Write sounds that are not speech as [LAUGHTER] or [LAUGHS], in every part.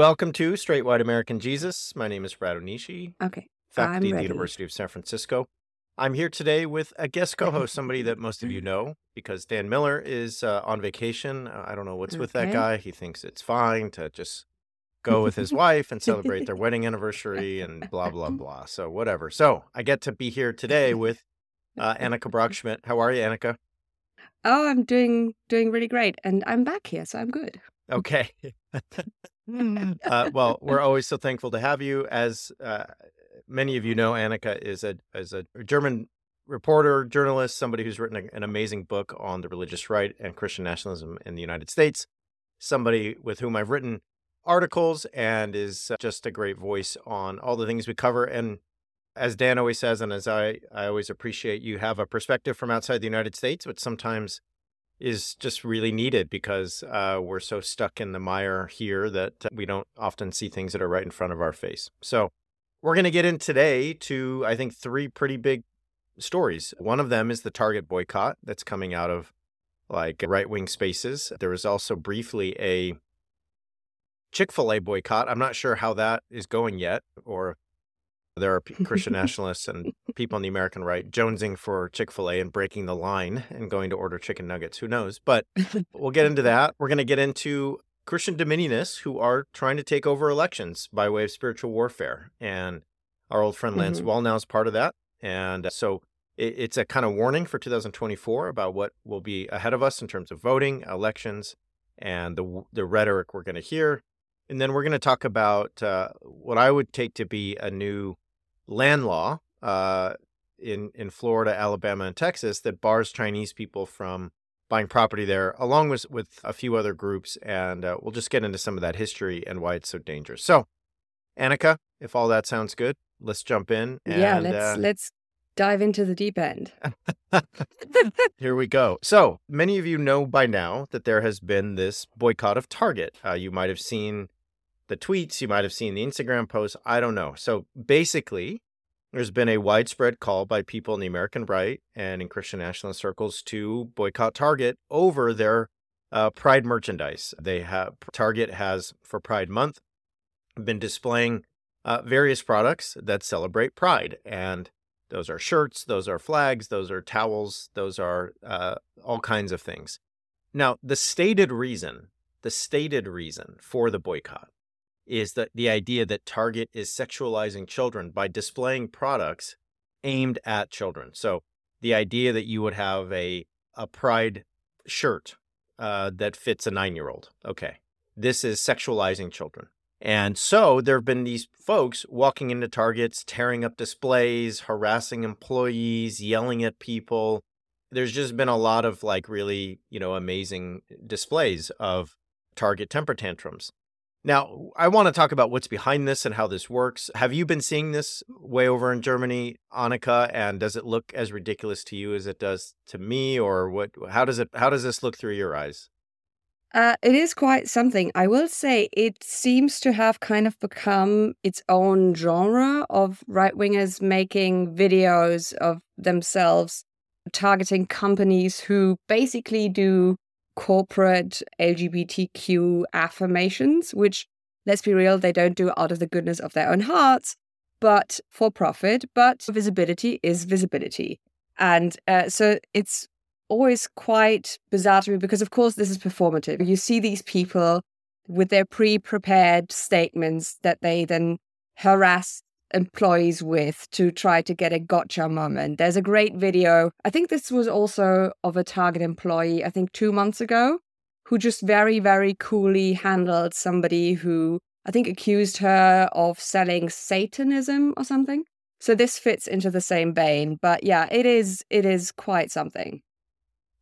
Welcome to Straight White American Jesus. My name is Brad Onishi, Okay. faculty I'm at the. University of San Francisco. I'm here today with a guest [LAUGHS] co-host, somebody that most of you know, because Dan Miller is uh, on vacation. I don't know what's with that guy. He thinks it's fine to just go with his [LAUGHS] wife and celebrate their [LAUGHS] wedding anniversary and blah blah blah. So whatever. So I get to be here today with uh, Annika Brockschmidt. How are you, Annika? Oh, I'm doing doing really great, and I'm back here, so I'm good. Okay. [LAUGHS] uh, well, we're [LAUGHS] always so thankful to have you. As uh, many of you know, Annika is a is a German reporter, journalist, somebody who's written a, an amazing book on the religious right and Christian nationalism in the United States. Somebody with whom I've written articles and is uh, just a great voice on all the things we cover. And as Dan always says, and as I I always appreciate, you have a perspective from outside the United States, which sometimes is just really needed because uh, we're so stuck in the mire here that we don't often see things that are right in front of our face. So, we're going to get in today to, I think, three pretty big stories. One of them is the Target boycott that's coming out of like right wing spaces. There was also briefly a Chick fil A boycott. I'm not sure how that is going yet, or there are [LAUGHS] Christian nationalists and people on the American right jonesing for Chick fil A and breaking the line and going to order chicken nuggets. Who knows? But we'll get into [LAUGHS] that. We're going to get into Christian dominionists who are trying to take over elections by way of spiritual warfare. And our old friend Lance Mhm. Wallnau is part of that. And uh, so it, it's a kind of warning for 2024 about what will be ahead of us in terms of voting, elections, and the, the rhetoric we're going to hear. And then we're going to talk about uh, what I would take to be a new land law uh, in in Florida, Alabama, and Texas that bars Chinese people from buying property there, along with with a few other groups. And uh, we'll just get into some of that history and why it's so dangerous. So, Annika, if all that sounds good, let's jump in. And, yeah, let's uh, let's dive into the deep end. [LAUGHS] Here we go. So many of you know by now that there has been this boycott of Target. Uh, you might have seen the tweets, you might have seen the Instagram posts. I don't know. So basically, there's been a widespread call by people in the American right and in Christian nationalist circles to boycott Target over their uh, Pride merchandise. They have Target has for Pride Month been displaying uh, various products that celebrate Pride and those are shirts, those are flags, those are towels, those are uh, all kinds of things. Now, the stated reason, the stated reason for the boycott is that the idea that Target is sexualizing children by displaying products aimed at children. So the idea that you would have a a pride shirt uh, that fits a nine year old. Okay, this is sexualizing children. And so there have been these folks walking into Targets, tearing up displays, harassing employees, yelling at people. There's just been a lot of like really, you know, amazing displays of Target temper tantrums. Now, I want to talk about what's behind this and how this works. Have you been seeing this way over in Germany, Annika? And does it look as ridiculous to you as it does to me, or what? How does it? How does this look through your eyes? Uh, it is quite something. I will say it seems to have kind of become its own genre of right wingers making videos of themselves targeting companies who basically do corporate LGBTQ affirmations, which, let's be real, they don't do out of the goodness of their own hearts, but for profit. But visibility is visibility. And uh, so it's always quite bizarre to me because, of course, this is performative. You see these people with their pre prepared statements that they then harass employees with to try to get a gotcha moment. There's a great video. I think this was also of a Target employee, I think two months ago, who just very, very coolly handled somebody who I think accused her of selling Satanism or something. So this fits into the same vein. But yeah, it is it is quite something.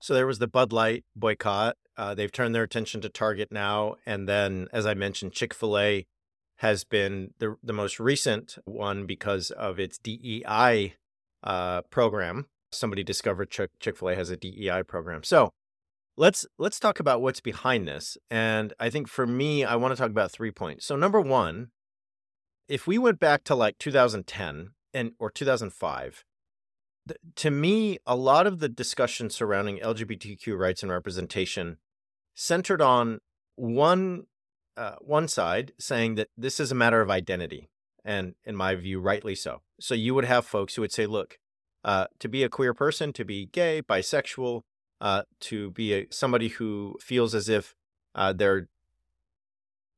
So there was the Bud Light boycott. Uh, they've turned their attention to Target now, and then, as I mentioned, Chick Fil A has been the the most recent one because of its DEI uh, program. Somebody discovered Chick Fil A has a DEI program. So let's let's talk about what's behind this. And I think for me, I want to talk about three points. So number one, if we went back to like 2010 and or 2005, th- to me, a lot of the discussion surrounding LGBTQ rights and representation centered on one uh, one side saying that this is a matter of identity, and in my view, rightly so. So you would have folks who would say, look, uh, to be a queer person, to be gay, bisexual, uh, to be a, somebody who feels as if uh, they're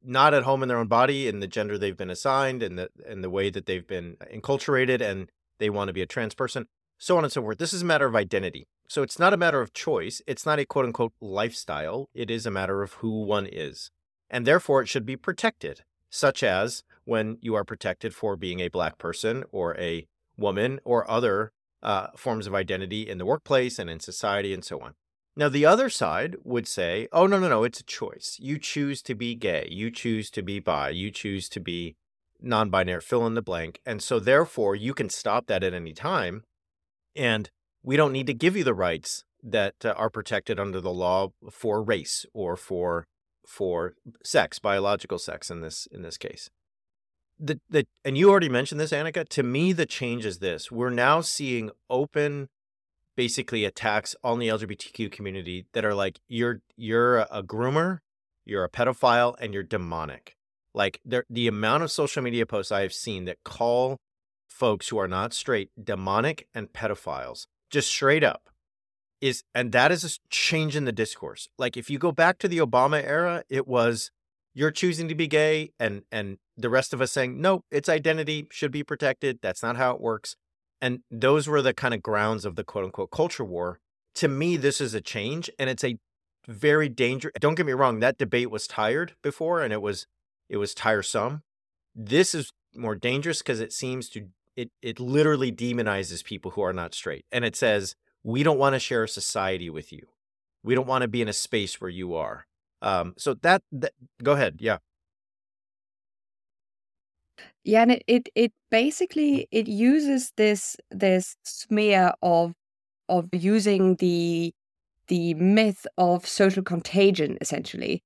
not at home in their own body in the gender they've been assigned and the and the way that they've been enculturated and they want to be a trans person so on and so forth. This is a matter of identity. So it's not a matter of choice. It's not a quote unquote lifestyle. It is a matter of who one is and therefore it should be protected such as when you are protected for being a black person or a woman or other uh, forms of identity in the workplace and in society and so on. Now, the other side would say, oh, no, no, no, it's a choice. You choose to be gay, you choose to be bi, you choose to be non binary, fill in the blank. And so, therefore, you can stop that at any time. And we don't need to give you the rights that uh, are protected under the law for race or for for sex, biological sex in this in this case the the and you already mentioned this, Annika. To me, the change is this: we're now seeing open, basically attacks on the LGBTQ community that are like you're you're a groomer, you're a pedophile, and you're demonic. Like the the amount of social media posts I have seen that call folks who are not straight demonic and pedophiles, just straight up, is and that is a change in the discourse. Like if you go back to the Obama era, it was you're choosing to be gay and and the rest of us saying no its identity should be protected that's not how it works. And those were the kind of grounds of the quote unquote culture war. To me this is a change and it's a very dangerous don't get me wrong that debate was tired before and it was it was tiresome. This is more dangerous because it seems to it it literally demonizes people who are not straight and it says we don't want to share a society with you we don't want to be in a space where you are um, so that, that go ahead. Yeah. Yeah, and it, it it basically it uses this this smear of of using the the myth of social contagion essentially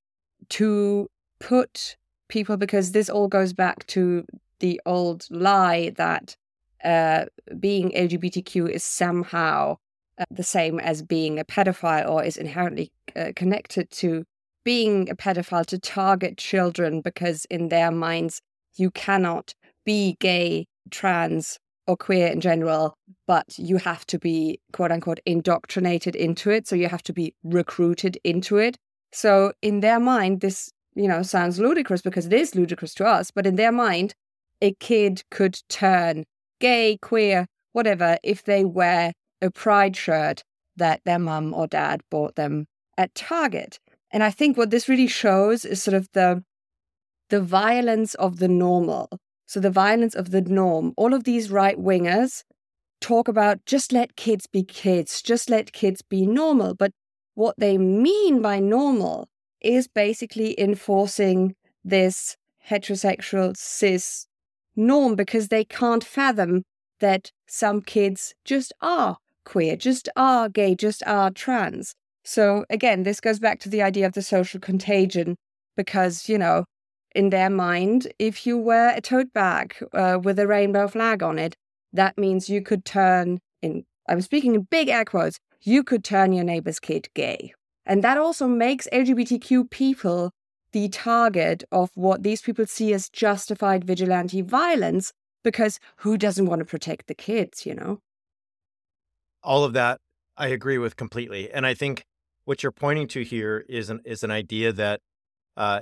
to put people because this all goes back to the old lie that uh, being LGBTQ is somehow uh, the same as being a pedophile or is inherently uh, connected to being a pedophile to target children because in their minds you cannot be gay, trans, or queer in general, but you have to be quote unquote indoctrinated into it. So you have to be recruited into it. So in their mind, this, you know, sounds ludicrous because it is ludicrous to us, but in their mind, a kid could turn gay, queer, whatever, if they wear a pride shirt that their mum or dad bought them at Target. And I think what this really shows is sort of the the violence of the normal. So the violence of the norm. All of these right wingers talk about just let kids be kids, just let kids be normal. But what they mean by normal is basically enforcing this heterosexual cis norm because they can't fathom that some kids just are queer, just are gay, just are trans. So again, this goes back to the idea of the social contagion because, you know, in their mind, if you wear a tote bag uh, with a rainbow flag on it, that means you could turn, in I'm speaking in big air quotes, you could turn your neighbor's kid gay. And that also makes LGBTQ people the target of what these people see as justified vigilante violence because who doesn't want to protect the kids, you know? All of that I agree with completely. And I think what you're pointing to here is an is an idea that uh,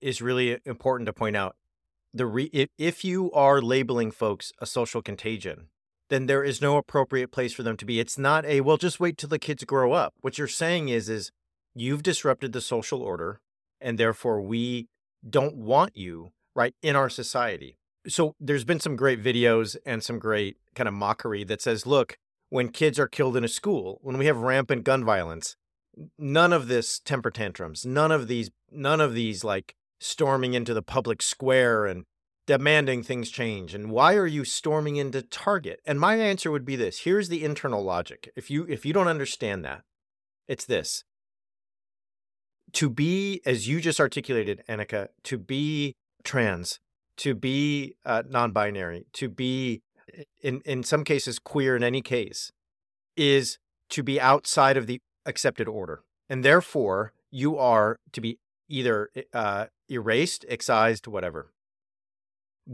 is really important to point out. The re- if, if you are labeling folks a social contagion, then there is no appropriate place for them to be. It's not a well, just wait till the kids grow up. What you're saying is is you've disrupted the social order, and therefore we don't want you right in our society. So there's been some great videos and some great kind of mockery that says, look, when kids are killed in a school, when we have rampant gun violence, none of this temper tantrums, none of these, none of these like storming into the public square and demanding things change and why are you storming into target? And my answer would be this here's the internal logic. If you if you don't understand that it's this. To be as you just articulated annika to be trans to be uh, non-binary to be in in some cases queer in any case is to be outside of the accepted order and therefore you are to be either uh, erased excised whatever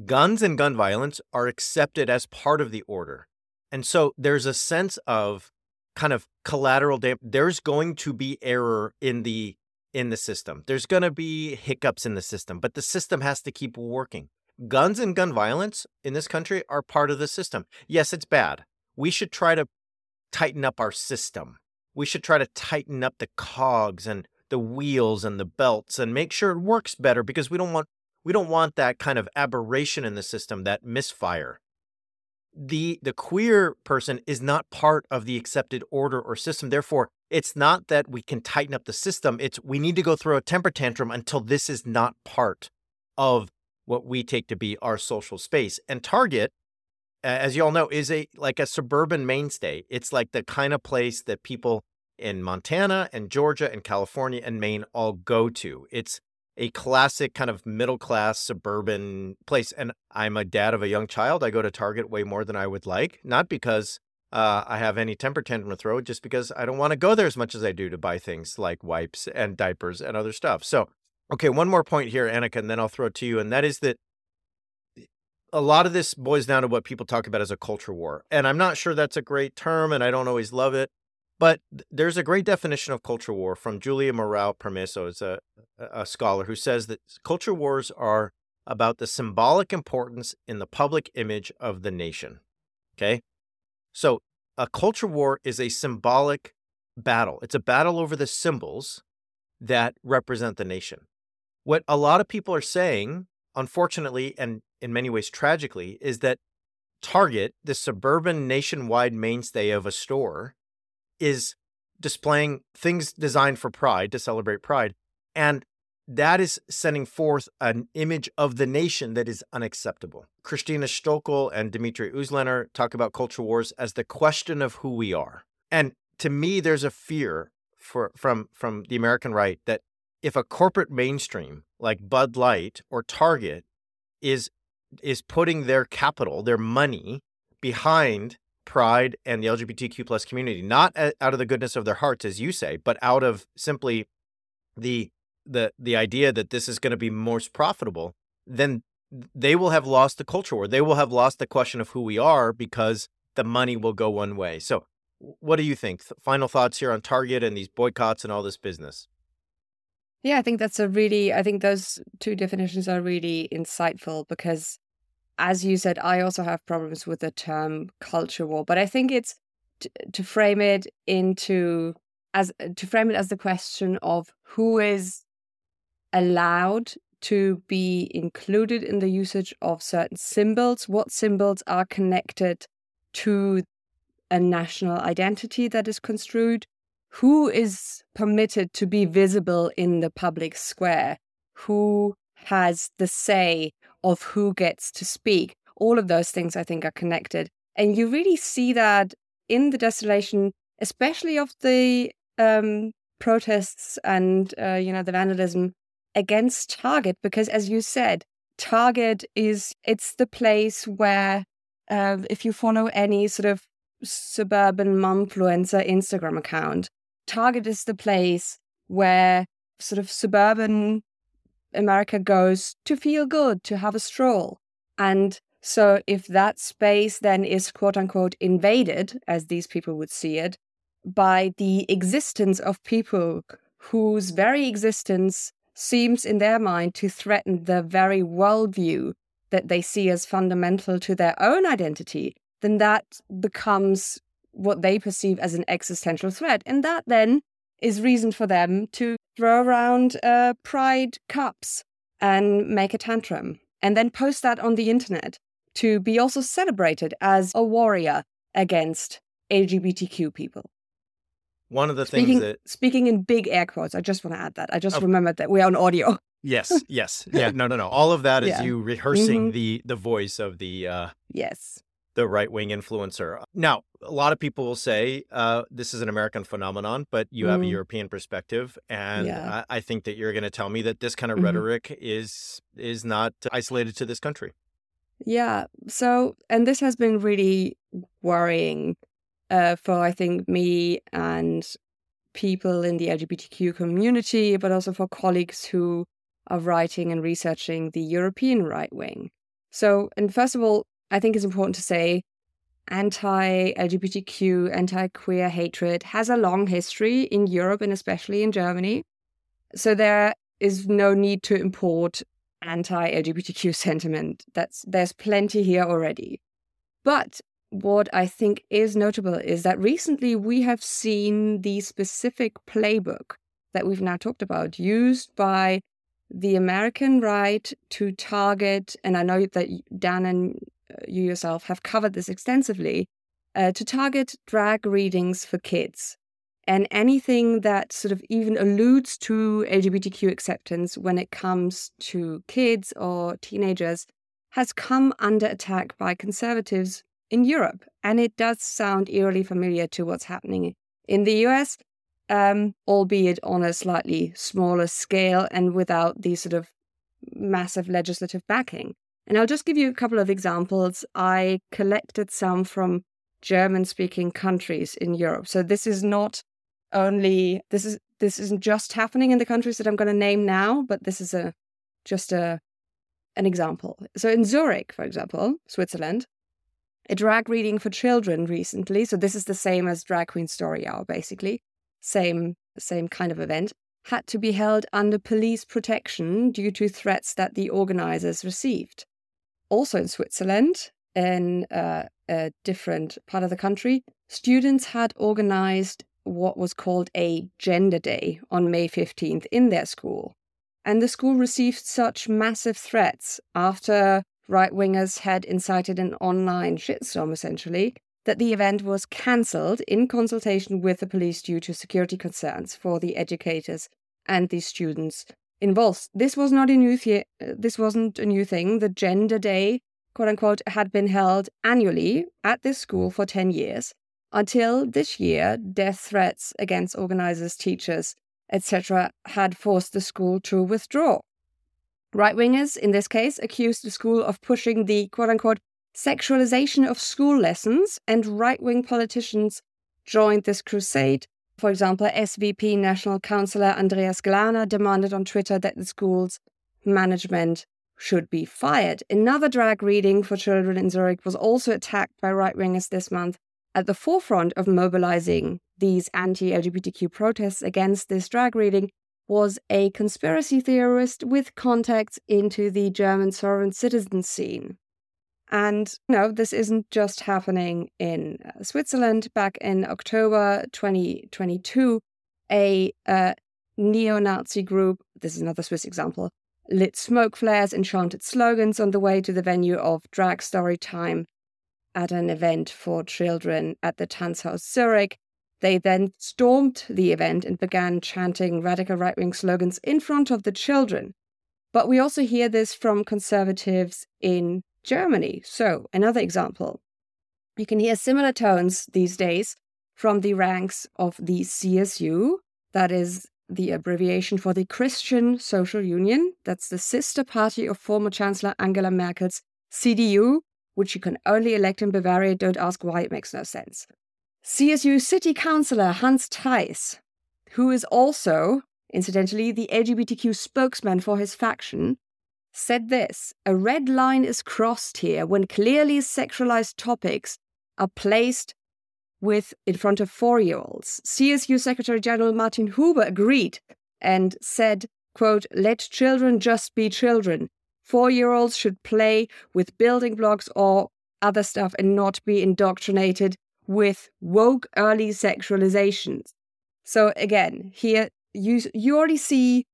guns and gun violence are accepted as part of the order. And so there's a sense of kind of collateral damage. There's going to be error in the in the system. There's going to be hiccups in the system, but the system has to keep working. Guns and gun violence in this country are part of the system. Yes, it's bad. We should try to tighten up our system. We should try to tighten up the cogs and the wheels and the belts and make sure it works better because we don't want we don't want that kind of aberration in the system, that misfire. The the queer person is not part of the accepted order or system. Therefore, it's not that we can tighten up the system. It's we need to go through a temper tantrum until this is not part of what we take to be our social space. And Target, as you all know, is a like a suburban mainstay. It's like the kind of place that people in Montana and Georgia and California and Maine all go to. It's a classic kind of middle class suburban place. And I'm a dad of a young child. I go to Target way more than I would like, not because uh, I have any temper tantrum to throw, just because I don't want to go there as much as I do to buy things like wipes and diapers and other stuff. So, okay, one more point here, Annika, and then I'll throw it to you. And that is that a lot of this boils down to what people talk about as a culture war. And I'm not sure that's a great term, and I don't always love it. But there's a great definition of culture war from Julia Mourão Permoser, is a, a scholar who says that culture wars are about the symbolic importance in the public image of the nation. Okay. So a culture war is a symbolic battle. It's a battle over the symbols that represent the nation. What a lot of people are saying, unfortunately, and in many ways tragically, is that Target, the suburban nationwide mainstay of a store, is displaying things designed for pride to celebrate pride. And that is sending forth an image of the nation that is unacceptable. Kristina Stoeckl and Dmitry Uzlaner talk about culture wars as the question of who we are. And to me, there's a fear for, from, from the American right that if a corporate mainstream like Bud Light or Target is is putting their capital, their money behind pride and the LGBTQ plus community, not out of the goodness of their hearts, as you say, but out of simply the the the idea that this is going to be most profitable, then they will have lost the culture war. They will have lost the question of who we are because the money will go one way. So, what do you think? Final thoughts here on Target and these boycotts and all this business? Yeah, I think that's a really, I think those two definitions are really insightful because as you said, I also have problems with the term culture war, but I think it's to, to frame it into as to frame it as the question of who is allowed to be included in the usage of certain symbols, what symbols are connected to a national identity that is construed, who is permitted to be visible in the public square, who has the say of who gets to speak. All of those things I think are connected. And you really see that in the desolation, especially of the um, protests and, uh, you know, the vandalism against Target, because as you said, Target is, it's the place where uh, if you follow any sort of suburban momfluencer Instagram account, Target is the place where sort of suburban America goes to feel good, to have a stroll. And so, if that space then is quote unquote invaded, as these people would see it, by the existence of people whose very existence seems in their mind to threaten the very worldview that they see as fundamental to their own identity, then that becomes what they perceive as an existential threat. And that then is reason for them to throw around uh, pride cups and make a tantrum and then post that on the internet to be also celebrated as a warrior against LGBTQ people. One of the speaking, things that speaking in big air quotes, I just want to add that. I just oh. remembered that we're on audio. Yes, yes. [LAUGHS] Yeah, no, no, no. All of that is yeah. you rehearsing mm-hmm. the the voice of the uh Yes. The right-wing influencer. Now, a lot of people will say uh this is an American phenomenon, but you have a Mm, European perspective and yeah. I, I think that you're going to tell me that this kind of hmm rhetoric is is not isolated to this country. Yeah. So, and this has been really worrying uh, for, I think, me and people in the LGBTQ community, but also for colleagues who are writing and researching the European right wing. So, and first of all, I think it's important to say anti LGBTQ, anti queer hatred has a long history in Europe and especially in Germany. So, there is no need to import anti LGBTQ sentiment. That's there's plenty here already. But what I think is notable is that recently we have seen the specific playbook that we've now talked about used by the American right to target, and I know that Dan and you yourself have covered this extensively, uh, to target drag readings for kids and anything that sort of even alludes to LGBTQ acceptance when it comes to kids or teenagers has come under attack by conservatives in Europe. And it does sound eerily familiar to what's happening in the US, um, albeit on a slightly smaller scale and without the sort of massive legislative backing. And I'll just give you a couple of examples. I collected some from German speaking countries in Europe. So this is not only this is this isn't just happening in the countries that I'm going to name now, but this is a just a an example. So in Zurich, for example, Switzerland, a drag reading for children recently. So this is the same as Drag Queen Story Hour, basically, same same kind of event. Had to be held under police protection due to threats that the organizers received. Also in Switzerland, in uh, a different part of the country, students had organized what was called a gender day on May 15th in their school. And the school received such massive threats after right wingers had incited an online shitstorm, essentially, that the event was cancelled in consultation with the police due to security concerns for the educators and the students involved. This was not a new th- uh, this wasn't a new thing. The gender day, quote unquote, had been held annually at this school for 10 years until this year, death threats against organizers, teachers, etc., had forced the school to withdraw. Right wingers, in this case, accused the school of pushing the quote unquote sexualization of school lessons, and right wing politicians joined this crusade. For example, SVP National Councillor Andreas Glarner demanded on Twitter that the school's management should be fired. Another drag reading for children in Zurich was also attacked by right wingers this month at the forefront of mobilizing these anti LGBTQ protests against this drag reading was a conspiracy theorist with contacts into the German sovereign citizen scene. And no, this isn't just happening in uh, Switzerland. Back in October 2022, a uh, neo Nazi group, this is another Swiss example, lit smoke flares and chanted slogans on the way to the venue of Drag Story Time at an event for children at the Tanzhaus Zurich. They then stormed the event and began chanting radical right wing slogans in front of the children. But we also hear this from conservatives in Germany. So, another example. You can hear similar tones these days from the ranks of the CSU, that is the abbreviation for the Christian Social Union. That's the sister party of former Chancellor Angela Merkel's CDU, which you can only elect in Bavaria. Don't ask why, it makes no sense. CSU City Councillor Hans Theiss, who is also, incidentally, the LGBTQ spokesman for his faction, said this A red line is crossed here when clearly sexualized topics are placed with in front of four year olds. CSU Secretary General Martin Huber agreed and said, quote, let children just be children four year olds should play with building blocks or other stuff and not be indoctrinated with woke early sexualizations. So again, here you you already see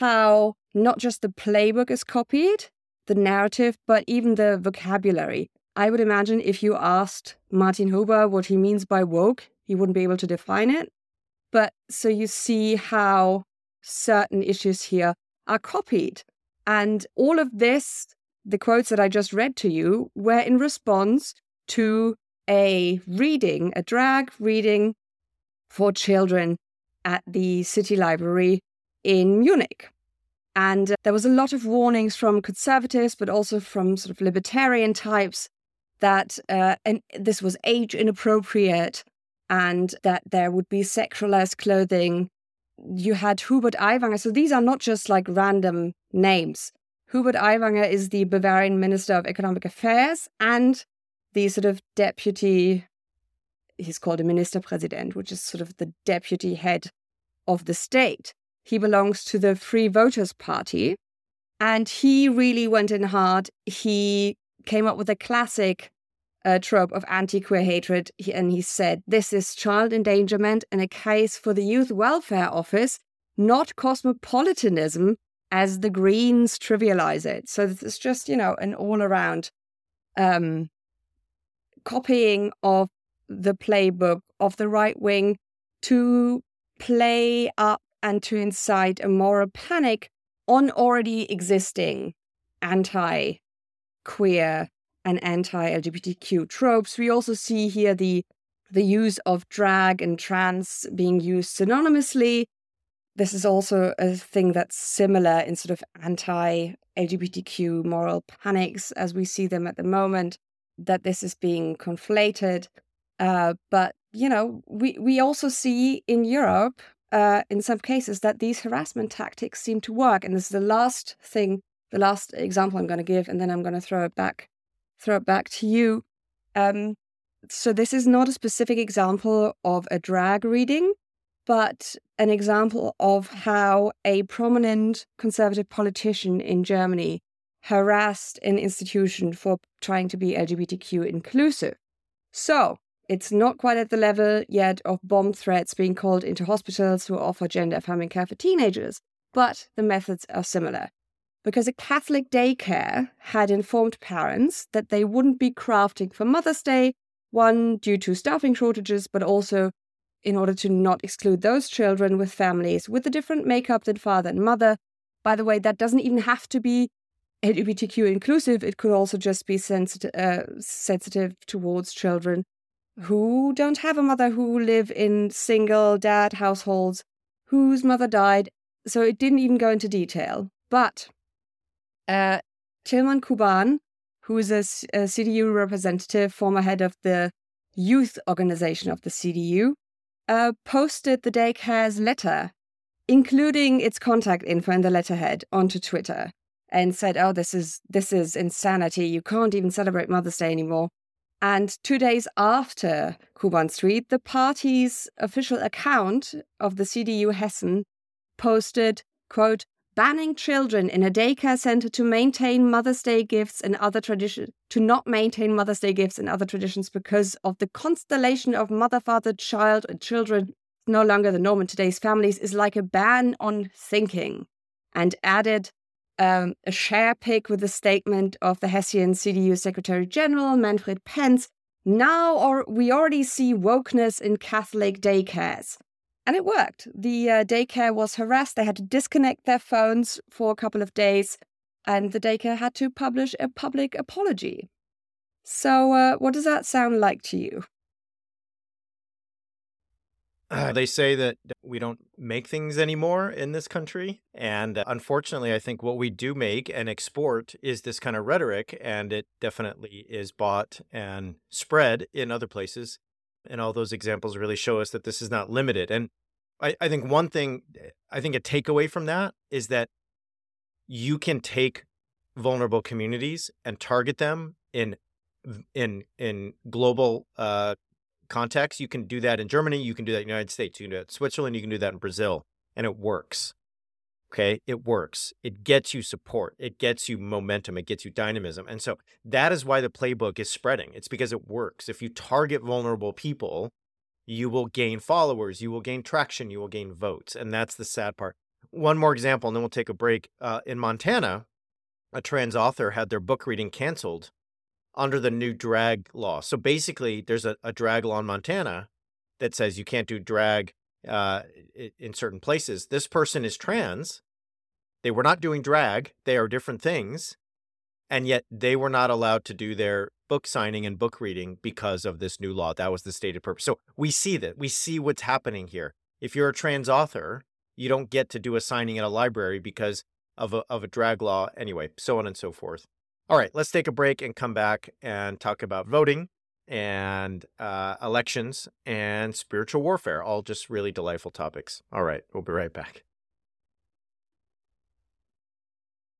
how not just the playbook is copied, the narrative, but even the vocabulary. I would imagine if you asked Martin Huber what he means by woke, he wouldn't be able to define it. But so you see how certain issues here are copied. And all of this, the quotes that I just read to you, were in response to a reading, a drag reading for children at the City Library in Munich. And uh, there was a lot of warnings from conservatives, but also from sort of libertarian types that uh, and this was age inappropriate and that there would be sexualized clothing. You had Hubert Aiwanger. So these are not just like random names. Hubert Aiwanger is the Bavarian Minister of Economic Affairs and the sort of deputy, he's called a Minister President, which is sort of the deputy head of the state. He belongs to the Free Voters Party. And he really went in hard. He came up with a classic uh, trope of anti queer hatred. And he said, This is child endangerment and a case for the Youth Welfare Office, not cosmopolitanism, as the Greens trivialize it. So it's just, you know, an all around um, copying of the playbook of the right wing to play up and to incite a moral panic on already existing anti queer and anti LGBTQ tropes. We also see here the the use of drag and trans being used synonymously. This is also a thing that's similar in sort of anti LGBTQ moral panics as we see them at the moment, that this is being conflated. Uh, but, you know, we, we also see in Europe uh, in some cases that these harassment tactics seem to work. And this is the last thing, the last example I'm going to give, and then I'm going to throw it back, throw it back to you. Um, so this is not a specific example of a drag reading, but an example of how a prominent conservative politician in Germany harassed an institution for trying to be LGBTQ inclusive. So it's not quite at the level yet of bomb threats being called into hospitals who offer gender affirming care for teenagers, but the methods are similar. Because a Catholic daycare had informed parents that they wouldn't be crafting for Mother's Day, one, due to staffing shortages, but also in order to not exclude those children with families with a different makeup than father and mother. By the way, that doesn't even have to be LGBTQ inclusive, it could also just be sensitive, uh, sensitive towards children who don't have a mother, who live in single dad households, whose mother died. So it didn't even go into detail. But uh, Tilman Kuban, who is a, a CDU representative, former head of the youth organization of the CDU, uh, posted the daycare's letter, including its contact info in the letterhead, onto Twitter, and said, "Oh, this is this is insanity. You can't even celebrate Mother's Day anymore." And two days after Kuban's tweet, the party's official account of the CDU Hessen posted, quote, banning children in a daycare center to maintain Mother's Day gifts and other traditions, to not maintain Mother's Day gifts and other traditions because of the constellation of mother, father, child, and children no longer the norm in today's families is like a ban on thinking. And added, um, a share pic with a statement of the Hessian CDU Secretary General Manfred Pentz. Now, or we already see wokeness in Catholic daycares. And it worked. The uh, daycare was harassed. They had to disconnect their phones for a couple of days, and the daycare had to publish a public apology. So, uh, what does that sound like to you? Uh, they say that we don't make things anymore in this country. And uh, unfortunately, I think what we do make and export is this kind of rhetoric, and it definitely is bought and spread in other places. And all those examples really show us that this is not limited. And I, I think one thing, I think a takeaway from that is that you can take vulnerable communities and target them in in in global uh, context. You can do that in Germany, you can do that in the United States, you can do that in Switzerland, you can do that in Brazil, and it works. Okay, it works. It gets you support, it gets you momentum, it gets you dynamism. And so that is why the playbook is spreading. It's because it works. If you target vulnerable people, you will gain followers, you will gain traction, you will gain votes. And that's the sad part. One more example, and then we'll take a break. Uh, in Montana, a trans author had their book reading canceled under the new drag law. So basically, there's a, a drag law in Montana that says you can't do drag uh, in certain places. This person is trans, They were not doing drag, they are different things. And yet they were not allowed to do their book signing and book reading because of this new law. That was the stated purpose. So we see that. We see what's happening here. If you're a trans author, you don't get to do a signing in a library because of a, of a drag law anyway, so on and so forth. All right, let's take a break and come back and talk about voting and uh, elections and spiritual warfare. All just really delightful topics. All right, we'll be right back.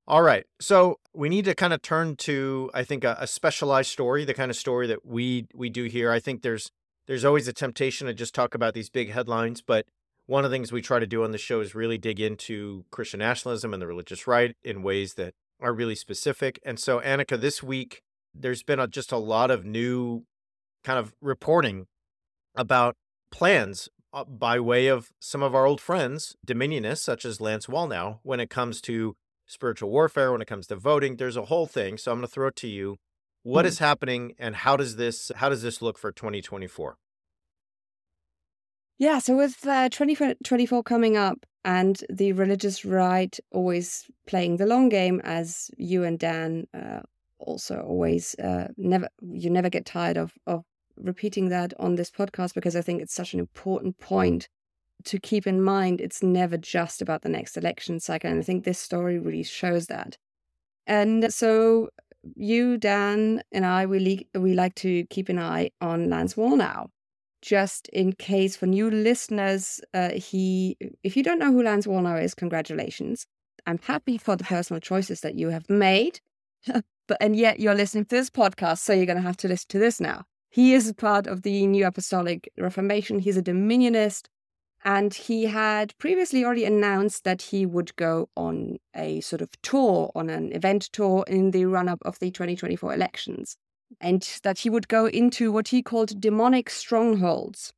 All right, so we need to kind of turn to, I think, a, a specialized story, the kind of story that we we do here. I think there's there's always a temptation to just talk about these big headlines, but one of the things we try to do on the show is really dig into Christian nationalism and the religious right in ways that are really specific. And so, Annika, this week, there's been a, just a lot of new kind of reporting about plans uh, by way of some of our old friends, Dominionists, such as Lance Wallnau, when it comes to spiritual warfare, when it comes to voting. There's a whole thing. So I'm going to throw it to you. What mm-hmm. is happening, and how does this how does this look for 2024? Yeah, so with uh, 2024 coming up and the religious right always playing the long game, as you and Dan uh, also always uh, never, you never get tired of, of repeating that on this podcast because I think it's such an important point to keep in mind. It's never just about the next election cycle. And I think this story really shows that. And so you, Dan, and I, we, le- we like to keep an eye on Lance Wallnau just in case for new listeners, uh, he, if you don't know who Lance Wallnau is, congratulations. I'm happy for the personal choices that you have made, [LAUGHS] but and yet you're listening to this podcast, so you're going to have to listen to this now. He is part of the New Apostolic Reformation. He's a Dominionist, and he had previously already announced that he would go on a sort of tour, on an event tour in the run up of the 2024 elections and that he would go into what he called demonic strongholds.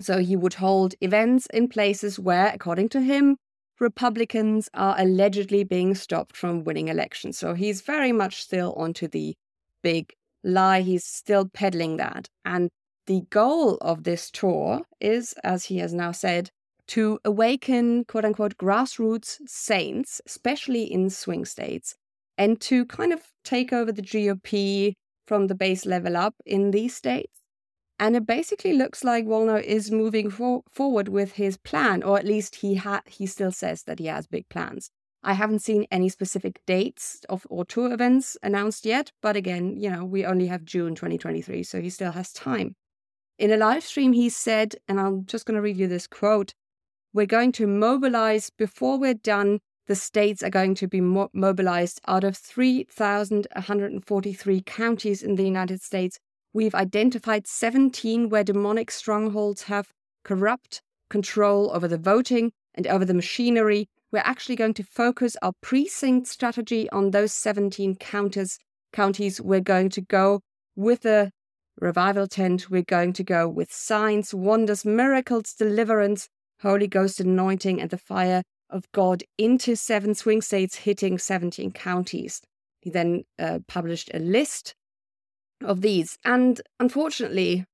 So he would hold events in places where, according to him, Republicans are allegedly being stopped from winning elections. So he's very much still onto the big lie. He's still peddling that. And the goal of this tour is, as he has now said, to awaken quote unquote grassroots saints, especially in swing states, and to kind of take over the GOP from the base level up in these states. And it basically looks like Wallnau is moving for- forward with his plan, or at least he ha- he still says that he has big plans. I haven't seen any specific dates of or tour events announced yet, but again, you know, we only have June 2023, so he still has time. In a live stream, he said, and I'm just going to read you this quote We're going to mobilize before we're done the states are going to be mo- mobilized out of 3,143 counties in the United States. We've identified 17 where demonic strongholds have corrupt control over the voting and over the machinery. We're actually going to focus our precinct strategy on those 17 counties. Counties. We're going to go with a revival tent. We're going to go with signs, wonders, miracles, deliverance, Holy Ghost anointing, and the fire of God into seven swing states, hitting 17 counties. He then uh, published a list of these. And unfortunately,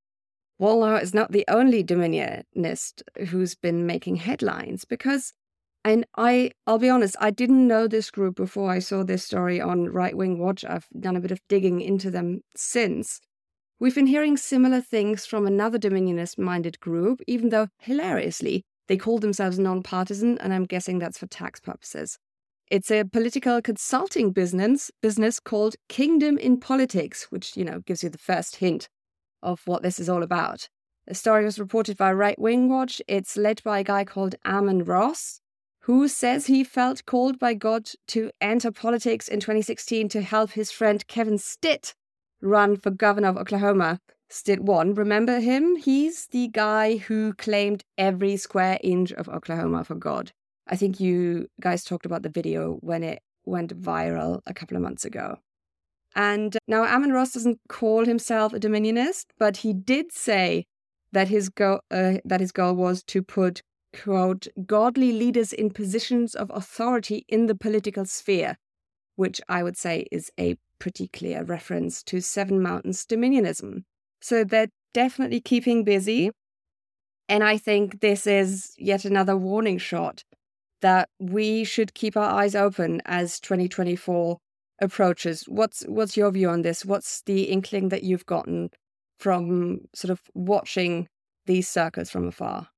Wallnau is not the only Dominionist who's been making headlines because, and I, I'll be honest, I didn't know this group before I saw this story on Right Wing Watch. I've done a bit of digging into them since. We've been hearing similar things from another Dominionist minded group, even though, hilariously, they call themselves nonpartisan, and I'm guessing that's for tax purposes. It's a political consulting business business called Kingdom in Politics, which you know gives you the first hint of what this is all about. The story was reported by Right Wing Watch. It's led by a guy called Armen Ross, who says he felt called by God to enter politics in 2016 to help his friend Kevin Stitt run for governor of Oklahoma. Stitt One, Remember him? He's the guy who claimed every square inch of Oklahoma for God. I think you guys talked about the video when it went viral a couple of months ago. And now Armen Ross doesn't call himself a Dominionist, but he did say that his goal uh, that his goal was to put quote godly leaders in positions of authority in the political sphere, which I would say is a pretty clear reference to Seven Mountains Dominionism. So they're definitely keeping busy. And I think this is yet another warning shot that we should keep our eyes open as 2024 approaches. What's what's your view on this? What's the inkling that you've gotten from sort of watching these circles from afar?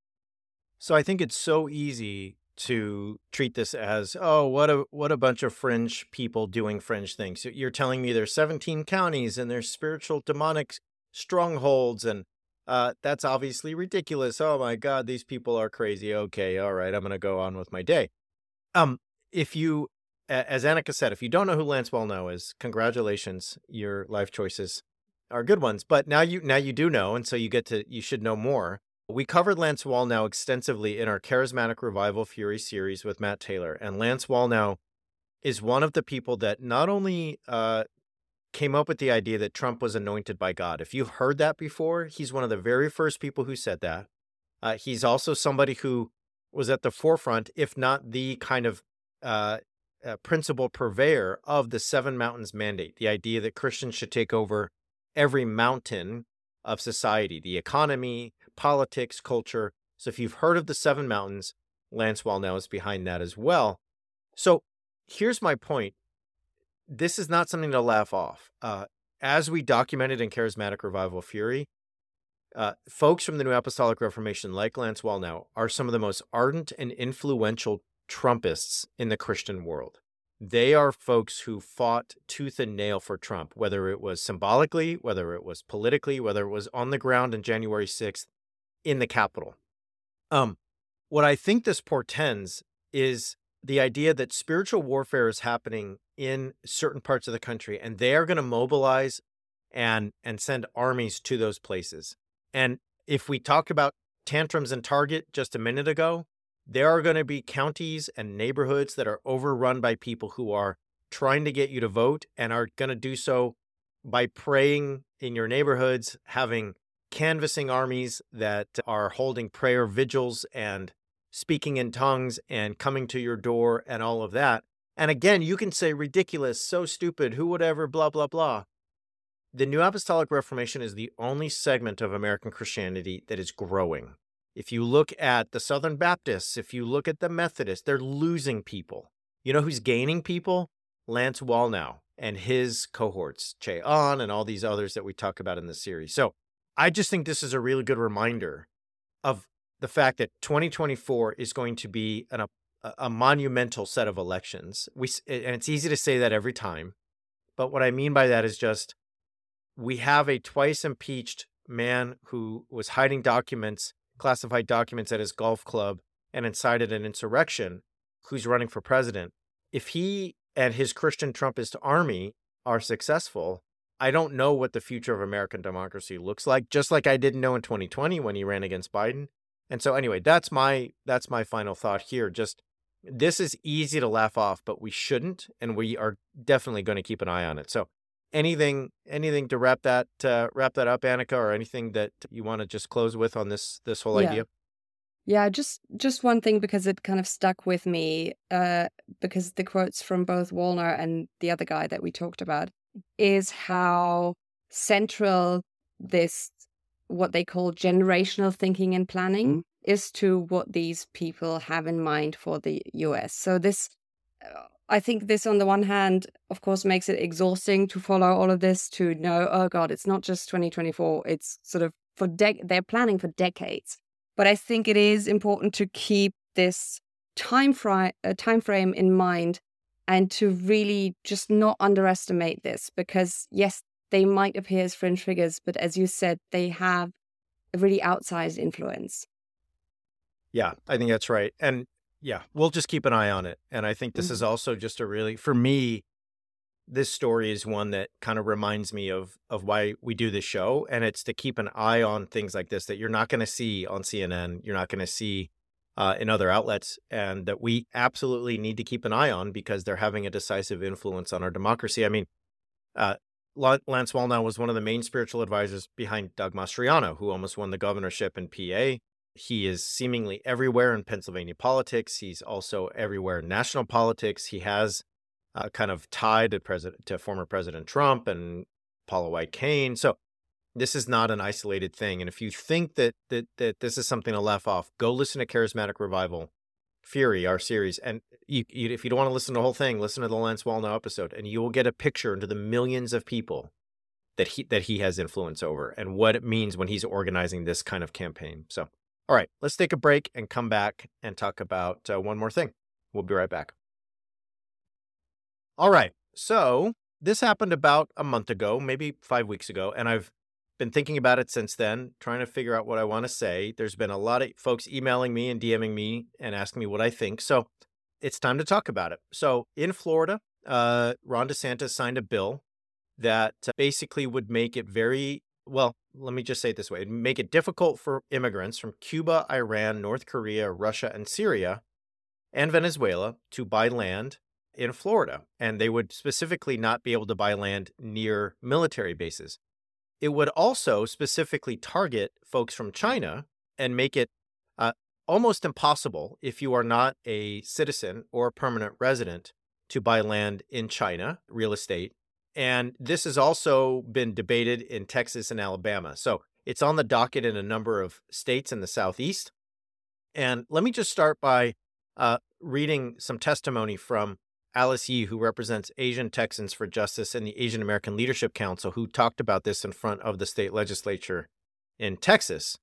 So I think it's so easy to treat this as oh what a what a bunch of fringe people doing fringe things. You're telling me there's 17 counties and there's spiritual demonic strongholds and uh, that's obviously ridiculous. Oh my God, these people are crazy. Okay, all right, I'm going to go on with my day. Um, if you, as Annika said, if you don't know who Lance Wallnau is, congratulations, your life choices are good ones. But now you now you do know, and so you get to you should know more. We covered Lance Wallnau extensively in our Charismatic Revival Fury series with Matt Taylor, and Lance Wallnau is one of the people that not only uh, came up with the idea that Trump was anointed by God. If you've heard that before, he's one of the very first people who said that. Uh, he's also somebody who was at the forefront, if not the kind of uh, uh, principal purveyor of the Seven Mountains Mandate, the idea that Christians should take over every mountain of society, the economy, politics, culture. So if you've heard of the Seven Mountains, Lance Wallnau is behind that as well. So here's my point this is not something to laugh off. Uh, as we documented in Charismatic Revival Fury, uh, folks from the New Apostolic Reformation, like Lance Wallnau, are some of the most ardent and influential Trumpists in the Christian world. They are folks who fought tooth and nail for Trump, whether it was symbolically, whether it was politically, whether it was on the ground on January 6th in the Capitol. Um, what I think this portends is the idea that spiritual warfare is happening in certain parts of the country and they are going to mobilize and and send armies to those places. And if we talked about tantrums and Target just a minute ago, there are going to be counties and neighborhoods that are overrun by people who are trying to get you to vote and are going to do so by praying in your neighborhoods, having canvassing armies that are holding prayer vigils and speaking in tongues and coming to your door and all of that. And again, you can say ridiculous, so stupid, who would ever, blah, blah, blah. The New Apostolic Reformation is the only segment of American Christianity that is growing. If you look at the Southern Baptists, if you look at the Methodists, they're losing people. You know who's gaining people? Lance Wallnau and his cohorts, Ahn and all these others that we talk about in the series. So I just think this is a really good reminder of the fact that 2024 is going to be an, a, a monumental set of elections. We and it's easy to say that every time, but what I mean by that is just we have a twice impeached man who was hiding documents, classified documents at his golf club and incited an insurrection who's running for president. If he and his Christian Trumpist army are successful, I don't know what the future of American democracy looks like, just like I didn't know in 2020 when he ran against Biden. And so anyway, that's my that's my final thought here. Just this is easy to laugh off, but we shouldn't, and we are definitely going to keep an eye on it. So anything anything to wrap that uh, wrap that up, Annika, or anything that you want to just close with on this this whole yeah. idea? Yeah, just just one thing because it kind of stuck with me. Uh, because the quotes from both Wallnau and the other guy that we talked about is how central this what they call generational thinking and planning is to what these people have in mind for the US. So this uh, I think this on the one hand of course makes it exhausting to follow all of this to know oh god it's not just 2024 it's sort of for de- they're planning for decades. But I think it is important to keep this time frame uh, time frame in mind and to really just not underestimate this because yes they might appear as fringe figures, but as you said, they have a really outsized influence. Yeah, I think that's right. And yeah, we'll just keep an eye on it. And I think this mm-hmm. is also just a really, for me, this story is one that kind of reminds me of of why we do this show and it's to keep an eye on things like this that you're not going to see on CNN you're not going to see uh, in other outlets and that we absolutely need to keep an eye on because they're having a decisive influence on our democracy I mean uh, Lance Wallnau was one of the main spiritual advisors behind Doug Mastriano, who almost won the governorship in PA. He is seemingly everywhere in Pennsylvania politics. He's also everywhere in national politics. He has uh, kind of tied to president to former President Trump and Paula White Cain. So this is not an isolated thing. And if you think that that that this is something to laugh off, go listen to Charismatic Revival Fury, our series, and you, you, if you don't want to listen to the whole thing, listen to the Lance Wallnau episode, and you will get a picture into the millions of people that he that he has influence over and what it means when he's organizing this kind of campaign. So, all right, let's take a break and come back and talk about uh, one more thing. We'll be right back. All right, so this happened about a month ago, maybe five weeks ago, and I've been thinking about it since then, trying to figure out what I want to say. There's been a lot of folks emailing me and DMing me and asking me what I think. So it's time to talk about it. So in Florida, uh, Ron DeSantis signed a bill that basically would make it very well. Let me just say it this way: It'd make it difficult for immigrants from Cuba, Iran, North Korea, Russia, and Syria, and Venezuela to buy land in Florida, and they would specifically not be able to buy land near military bases. It would also specifically target folks from China and make it uh, almost impossible if you are not a citizen or a permanent resident to buy land in China, real estate. And this has also been debated in Texas and Alabama. So it's on the docket in a number of states in the Southeast. And let me just start by uh, reading some testimony from Alice Yee, who represents Asian Texans for Justice and the Asian American Leadership Council, who talked about this in front of the state legislature in Texas,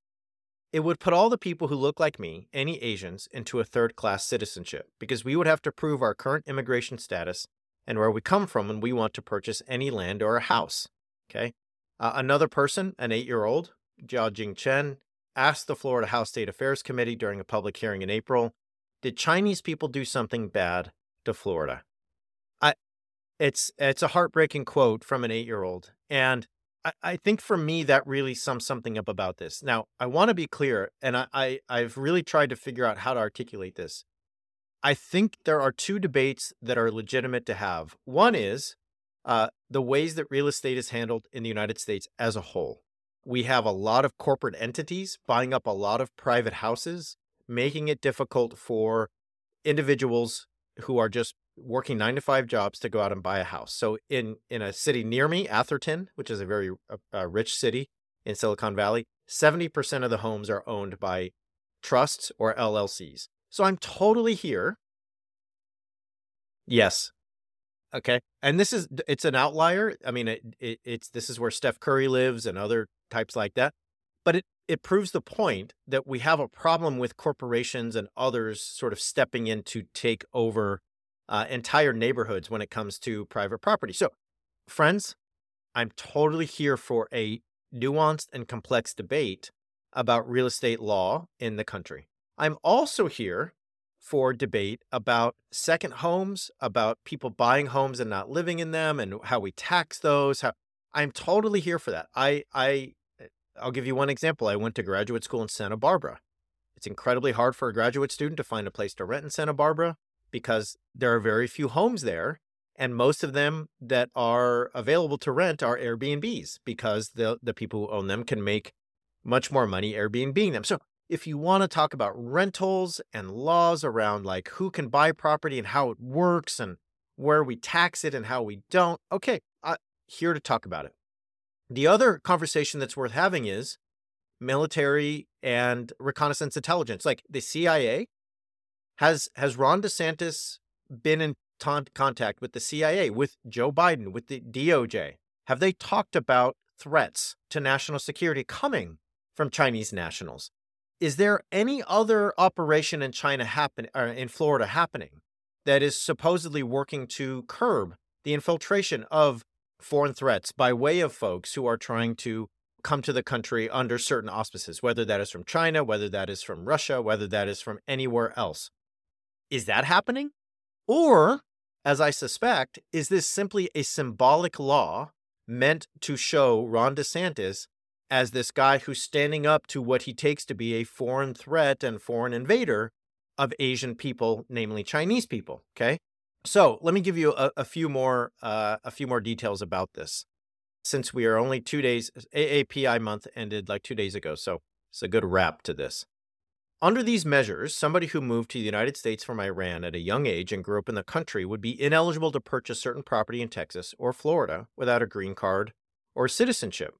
it would put all the people who look like me, any Asians, into a third class citizenship because we would have to prove our current immigration status and where we come from when we want to purchase any land or a house. Okay. Uh, another person, an eight year old, Jia Jing Chen, asked the Florida House State Affairs Committee during a public hearing in April Did Chinese people do something bad? To Florida. I it's it's a heartbreaking quote from an eight year old. And I, I think for me that really sums something up about this. Now, I want to be clear, and I, I I've really tried to figure out how to articulate this. I think there are two debates that are legitimate to have. One is uh, the ways that real estate is handled in the United States as a whole. We have a lot of corporate entities buying up a lot of private houses, making it difficult for individuals who are just working nine to five jobs to go out and buy a house. So in in a city near me, Atherton, which is a very uh, uh rich city in Silicon Valley, seventy percent of the homes are owned by trusts or LLCs. So I'm totally here. Yes. Okay. And this is it's an outlier. I mean, it, it, it's this is where Steph Curry lives and other types like that. But it it proves the point that we have a problem with corporations and others sort of stepping in to take over uh, entire neighborhoods when it comes to private property. So, friends, I'm totally here for a nuanced and complex debate about real estate law in the country. I'm also here for debate about second homes, about people buying homes and not living in them and how we tax those. How I'm totally here for that. I I I'll give you one example. I went to graduate school in Santa Barbara. It's incredibly hard for a graduate student to find a place to rent in Santa Barbara because there are very few homes there. And most of them that are available to rent are Airbnbs because the, the people who own them can make much more money Airbnbing them. So if you want to talk about rentals and laws around like who can buy property and how it works and where we tax it and how we don't, okay, I'm here to talk about it. The other conversation that's worth having is military and reconnaissance intelligence. Like the CIA has has Ron DeSantis been in contact with the CIA, with Joe Biden, with the DOJ? Have they talked about threats to national security coming from Chinese nationals? Is there any other operation in China happen or in Florida happening that is supposedly working to curb the infiltration of foreign threats by way of folks who are trying to come to the country under certain auspices, whether that is from China, whether that is from Russia, whether that is from anywhere else. Is that happening? Or, as I suspect, is this simply a symbolic law meant to show Ron DeSantis as this guy who's standing up to what he takes to be a foreign threat and foreign invader of Asian people, namely Chinese people? Okay. So let me give you a, a few more uh, a few more details about this. Since we are only two days, AAPI month ended like two days ago, so it's a good wrap to this. Under these measures, somebody who moved to the United States from Iran at a young age and grew up in the country would be ineligible to purchase certain property in Texas or Florida without a green card or citizenship.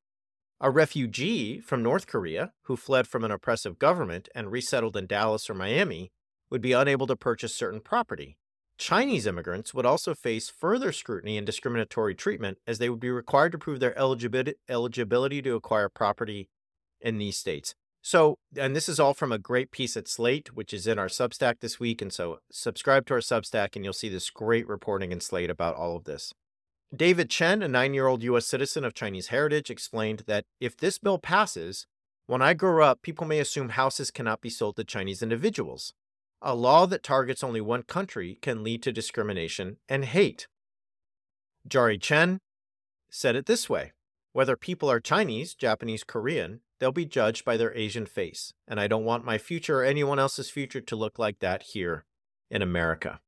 A refugee from North Korea who fled from an oppressive government and resettled in Dallas or Miami would be unable to purchase certain property. Chinese immigrants would also face further scrutiny and discriminatory treatment as they would be required to prove their eligibility, to acquire property in these states. So, and this is all from a great piece at Slate, which is in our Substack this week. And so, subscribe to our Substack and you'll see this great reporting in Slate about all of this. David Chen, a nine year old U.S. citizen of Chinese heritage, explained that if this bill passes, when I grow up, people may assume houses cannot be sold to Chinese individuals. A law that targets only one country can lead to discrimination and hate. Jari Chen said it this way whether people are Chinese, Japanese, Korean, they'll be judged by their Asian face. And I don't want my future or anyone else's future to look like that here in America.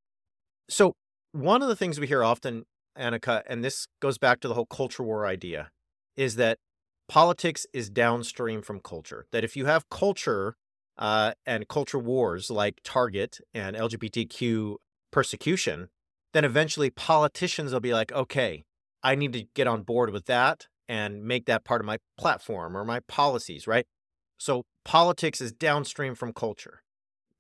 So, one of the things we hear often, Annika, and this goes back to the whole culture war idea, is that politics is downstream from culture. That if you have culture uh, and culture wars like Target and LGBTQ persecution, then eventually politicians will be like, okay, I need to get on board with that and make that part of my platform or my policies, right? So politics is downstream from culture.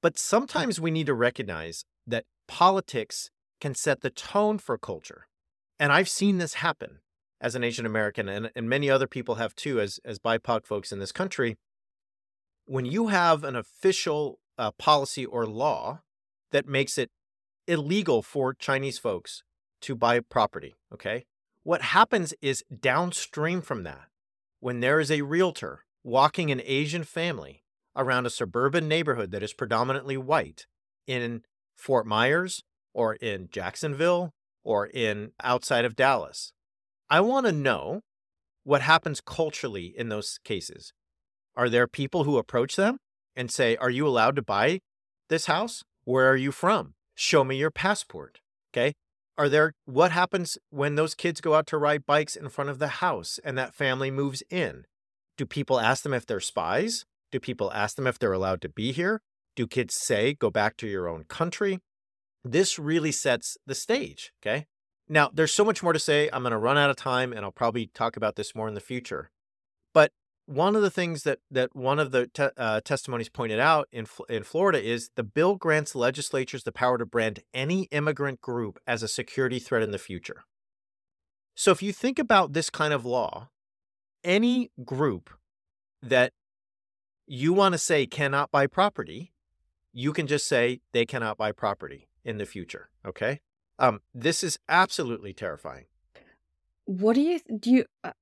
But sometimes we need to recognize that politics can set the tone for culture. And I've seen this happen as an Asian American, and, and many other people have too, as, as BIPOC folks in this country. When you have an official uh, policy or law that makes it illegal for Chinese folks to buy property, okay? What happens is downstream from that, when there is a realtor walking an Asian family around a suburban neighborhood that is predominantly white in Fort Myers or in Jacksonville or in outside of Dallas, I want to know what happens culturally in those cases. Are there people who approach them and say, Are you allowed to buy this house? Where are you from? Show me your passport. Okay? Are there what happens when those kids go out to ride bikes in front of the house and that family moves in? Do people ask them if they're spies? Do people ask them if they're allowed to be here? Do kids say go back to your own country? This really sets the stage okay? Now there's so much more to say. I'm going to run out of time and i'll probably talk about this more in the future. But one of the things that that one of the te- uh, testimonies pointed out in in Florida is the bill grants legislatures the power to brand any immigrant group as a security threat in the future. So if you think about this kind of law, any group that you want to say cannot buy property, you can just say they cannot buy property in the future. Okay, um, this is absolutely terrifying. What do you do? You uh,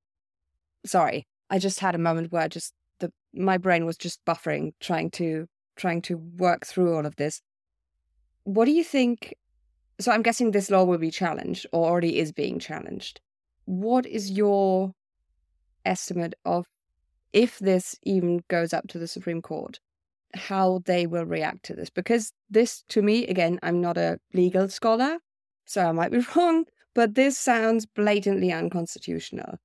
sorry, I just had a moment where I just the my brain was just buffering, trying to trying to work through all of this. What do you think? So I'm guessing this law will be challenged or already is being challenged. What is your estimate of if this even goes up to the Supreme Court, how they will react to this? Because this, to me, again, I'm not a legal scholar, so I might be [LAUGHS] wrong, but this sounds blatantly unconstitutional.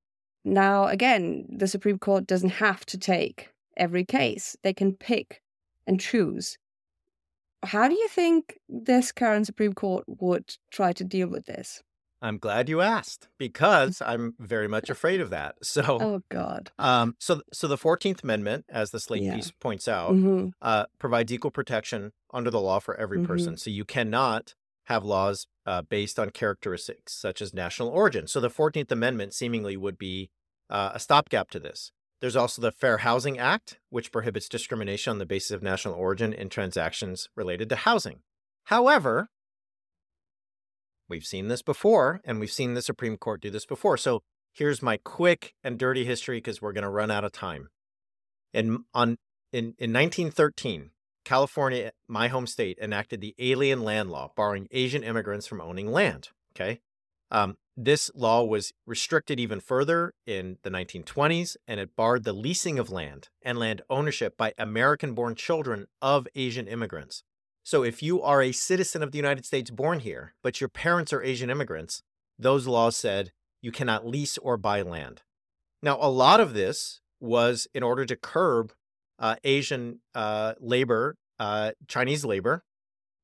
Now, again, the Supreme Court doesn't have to take every case, they can pick and choose. How do you think this current Supreme Court would try to deal with this? I'm glad you asked because [LAUGHS] I'm very much afraid of that. So, oh god. Um, so, so the Fourteenth Amendment, as the Slate yeah. piece points out, mm-hmm. uh, provides equal protection under the law for every mm-hmm. person. So you cannot have laws uh, based on characteristics such as national origin. So the 14th Amendment seemingly would be uh, a stopgap to this. There's also the Fair Housing Act, which prohibits discrimination on the basis of national origin in transactions related to housing. However, we've seen this before, and we've seen the Supreme Court do this before. So here's my quick and dirty history because we're going to run out of time. In, on, in, in 1913, California, my home state, enacted the Alien Land Law, barring Asian immigrants from owning land. Okay. Um, this law was restricted even further in the 1920s, and it barred the leasing of land and land ownership by American born children of Asian immigrants. So if you are a citizen of the United States born here, but your parents are Asian immigrants, those laws said you cannot lease or buy land. Now, a lot of this was in order to curb uh, Asian uh, labor, uh, Chinese labor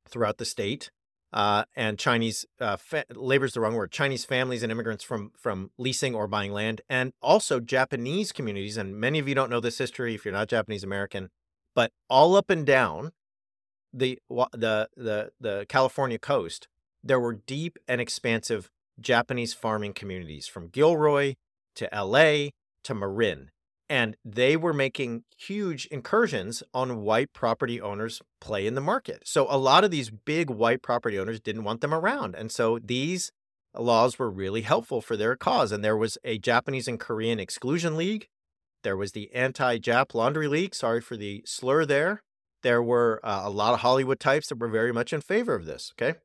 throughout the state, uh, and Chinese uh, fa- labor is the wrong word. Chinese families and immigrants from from leasing or buying land, and also Japanese communities. And many of you don't know this history if you're not Japanese American, but all up and down the the the the California coast, there were deep and expansive Japanese farming communities from Gilroy to LA to Marin. And they were making huge incursions on white property owners' play in the market. So a lot of these big white property owners didn't want them around. And so these laws were really helpful for their cause. And there was a Japanese and Korean exclusion league. There was the anti Jap laundry league. Sorry for the slur there. There were uh, a lot of Hollywood types that were very much in favor of this. Okay.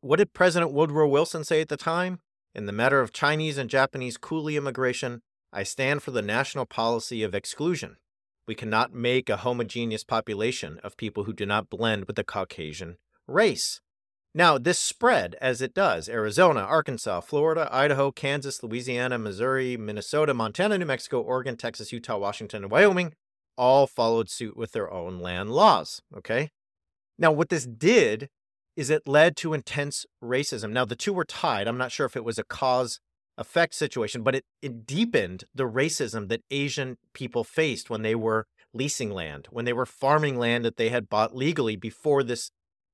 What did President Woodrow Wilson say at the time? In the matter of Chinese and Japanese coolie immigration, I stand for the national policy of exclusion. We cannot make a homogeneous population of people who do not blend with the Caucasian race. Now, this spread as it does Arizona, Arkansas, Florida, Idaho, Kansas, Louisiana, Missouri, Minnesota, Montana, New Mexico, Oregon, Texas, Utah, Washington, and Wyoming all followed suit with their own land laws. Okay. Now, what this did is it led to intense racism. Now, the two were tied. I'm not sure if it was a cause effect situation, but it, it deepened the racism that Asian people faced when they were leasing land, when they were farming land that they had bought legally before this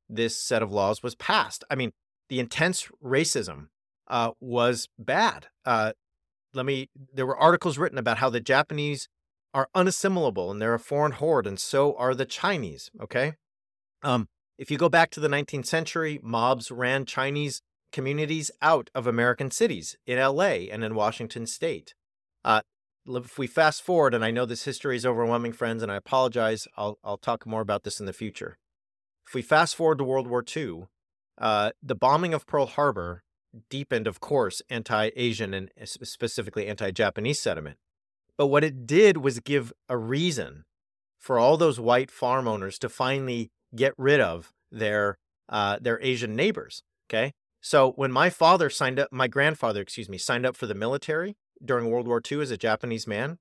this set of laws was passed. I mean, the intense racism uh, was bad. Uh, let me. There were articles written about how the Japanese are unassimilable and they're a foreign horde, and so are the Chinese. Okay, um, if you go back to the 19th century, mobs ran Chinese communities out of American cities in LA and in Washington state. Uh, if we fast forward, and I know this history is overwhelming, friends, and I apologize, I'll, I'll talk more about this in the future. If we fast forward to World War II, uh, the bombing of Pearl Harbor deepened, of course, anti Asian and specifically anti Japanese sentiment. But what it did was give a reason for all those white farm owners to finally get rid of their uh, their Asian neighbors. Okay, so when my father signed up, my grandfather, excuse me, signed up for the military during World War II as a Japanese man,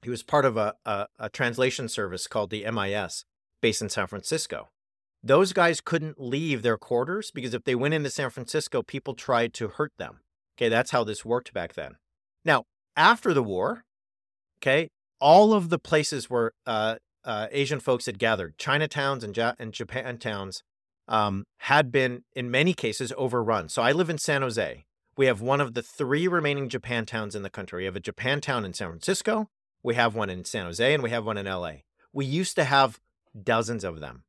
he was part of a, a, a translation service called the MIS, based in San Francisco. Those guys couldn't leave their quarters because if they went into San Francisco, people tried to hurt them. Okay, that's how this worked back then. Now, after the war, okay, all of the places where uh, uh, Asian folks had gathered, Chinatowns and, ja- and Japan towns, um, had been in many cases overrun. So I live in San Jose. We have one of the three remaining Japan towns in the country. We have a Japantown in San Francisco, we have one in San Jose, and we have one in LA. We used to have dozens of them.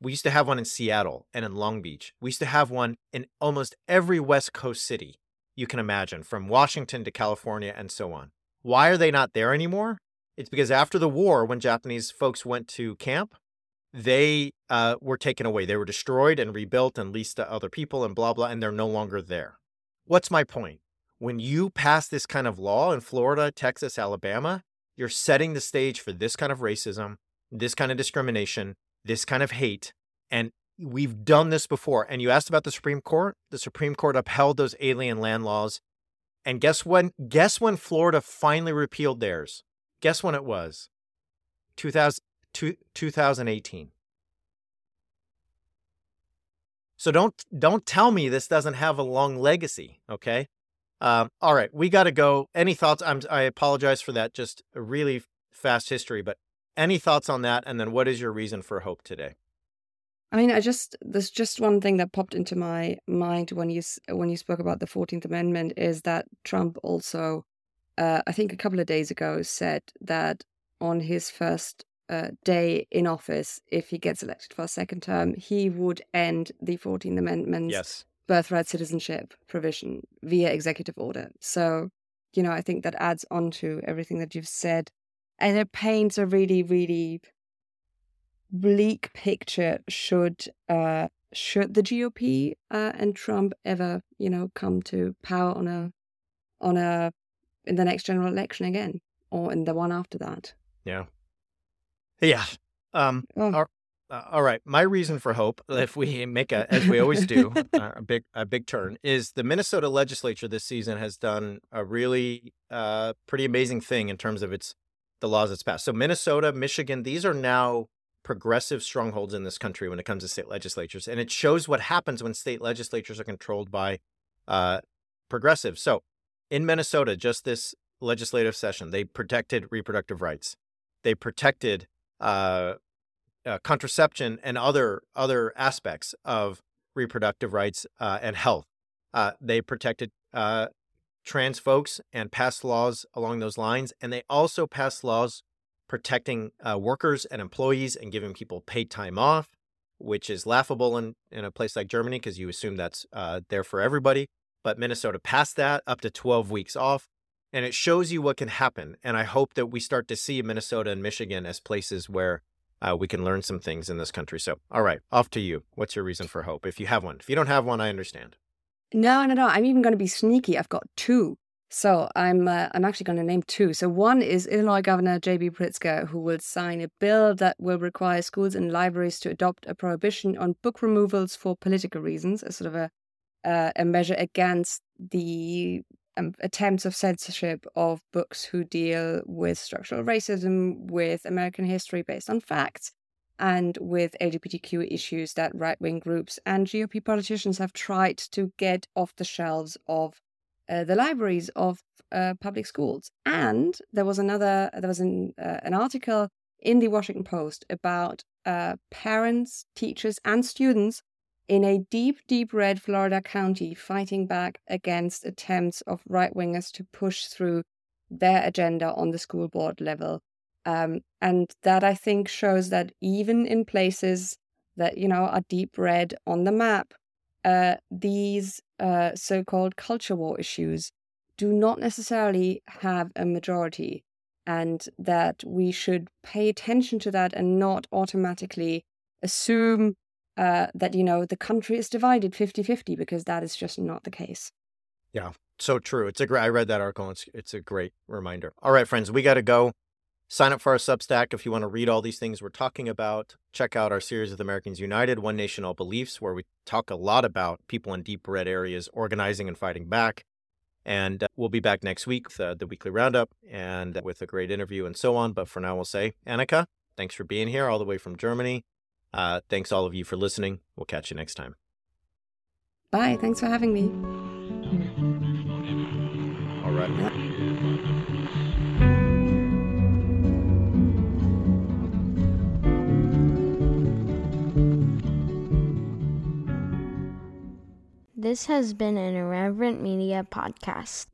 We used to have one in Seattle and in Long Beach. We used to have one in almost every West Coast city you can imagine, from Washington to California and so on. Why are they not there anymore? It's because after the war, when Japanese folks went to camp, they uh, were taken away. They were destroyed and rebuilt and leased to other people and blah, blah, and they're no longer there. What's my point? When you pass this kind of law in Florida, Texas, Alabama, you're setting the stage for this kind of racism, this kind of discrimination, this kind of hate. And we've done this before. And you asked about the Supreme Court. The Supreme Court upheld those alien land laws. And guess when? Guess when Florida finally repealed theirs? Guess when it was? 2000, 2018. So don't don't tell me this doesn't have a long legacy. Okay. Um, all right, we got to go. Any thoughts? I'm I apologize for that. Just a really fast history, but any thoughts on that? And then, what is your reason for hope today? I mean, I just there's just one thing that popped into my mind when you when you spoke about the Fourteenth Amendment is that Trump also uh, I think a couple of days ago, said that on his first uh, day in office, if he gets elected for a second term, he would end the 14th Amendment's yes. birthright citizenship provision via executive order. So, you know, I think that adds on to everything that you've said. And it paints a really, really bleak picture should uh, should the GOP uh, and Trump ever, you know, come to power on a on a in the next general election again or in the one after that. Yeah. Yeah. Um, oh. all, uh, all right. My reason for hope, [LAUGHS] if we make a, as we always do, [LAUGHS] uh, a big a big turn, is the Minnesota legislature this season has done a really uh, pretty amazing thing in terms of its the laws it's passed. So Minnesota, Michigan, these are now progressive strongholds in this country when it comes to state legislatures, and it shows what happens when state legislatures are controlled by uh, progressives. So in Minnesota, just this legislative session, they protected reproductive rights. They protected uh, uh, contraception and other other aspects of reproductive rights uh, and health. Uh, they protected uh, trans folks and passed laws along those lines, and they also passed laws protecting uh, workers and employees and giving people paid time off, which is laughable in, in a place like Germany because you assume that's uh, there for everybody. But Minnesota passed that up to 12 weeks off and it shows you what can happen. And I hope that we start to see Minnesota and Michigan as places where uh, we can learn some things in this country. So, all right, off to you. What's your reason for hope? If you have one, if you don't have one, I understand. No, no, no. I'm even going to be sneaky. I've got two. So I'm uh, I'm actually going to name two. So one is Illinois Governor J.B. Pritzker, who will sign a bill that will require schools and libraries to adopt a prohibition on book removals for political reasons, as sort of a uh, a measure against the um, attempts of censorship of books who deal with structural racism, with American history based on facts, and with LGBTQ issues that right wing groups and GOP politicians have tried to get off the shelves of uh, the libraries of uh, public schools. And there was another, there was an, uh, an article in the Washington Post about uh, parents, teachers, and students in a deep, deep red Florida county fighting back against attempts of right wingers to push through their agenda on the school board level. Um, and that I think shows that even in places that, you know, are deep red on the map, uh, these uh, so called culture war issues do not necessarily have a majority. And that we should pay attention to that and not automatically assume uh, that, you know, the country is divided 50 50 because that is just not the case. Yeah, so true. It's a great, I read that article. It's, it's a great reminder. All right, friends, we got to go. Sign up for our Substack if you want to read all these things we're talking about. Check out our series with Americans United, One Nation, All Beliefs, where we talk a lot about people in deep red areas organizing and fighting back. And uh, we'll be back next week with uh, the weekly roundup and with a great interview and so on. But for now, we'll say, Annika, thanks for being here all the way from Germany. Uh, thanks all of you for listening. We'll catch you next time. Bye. Thanks for having me. All right. This has been an Irreverent Media podcast.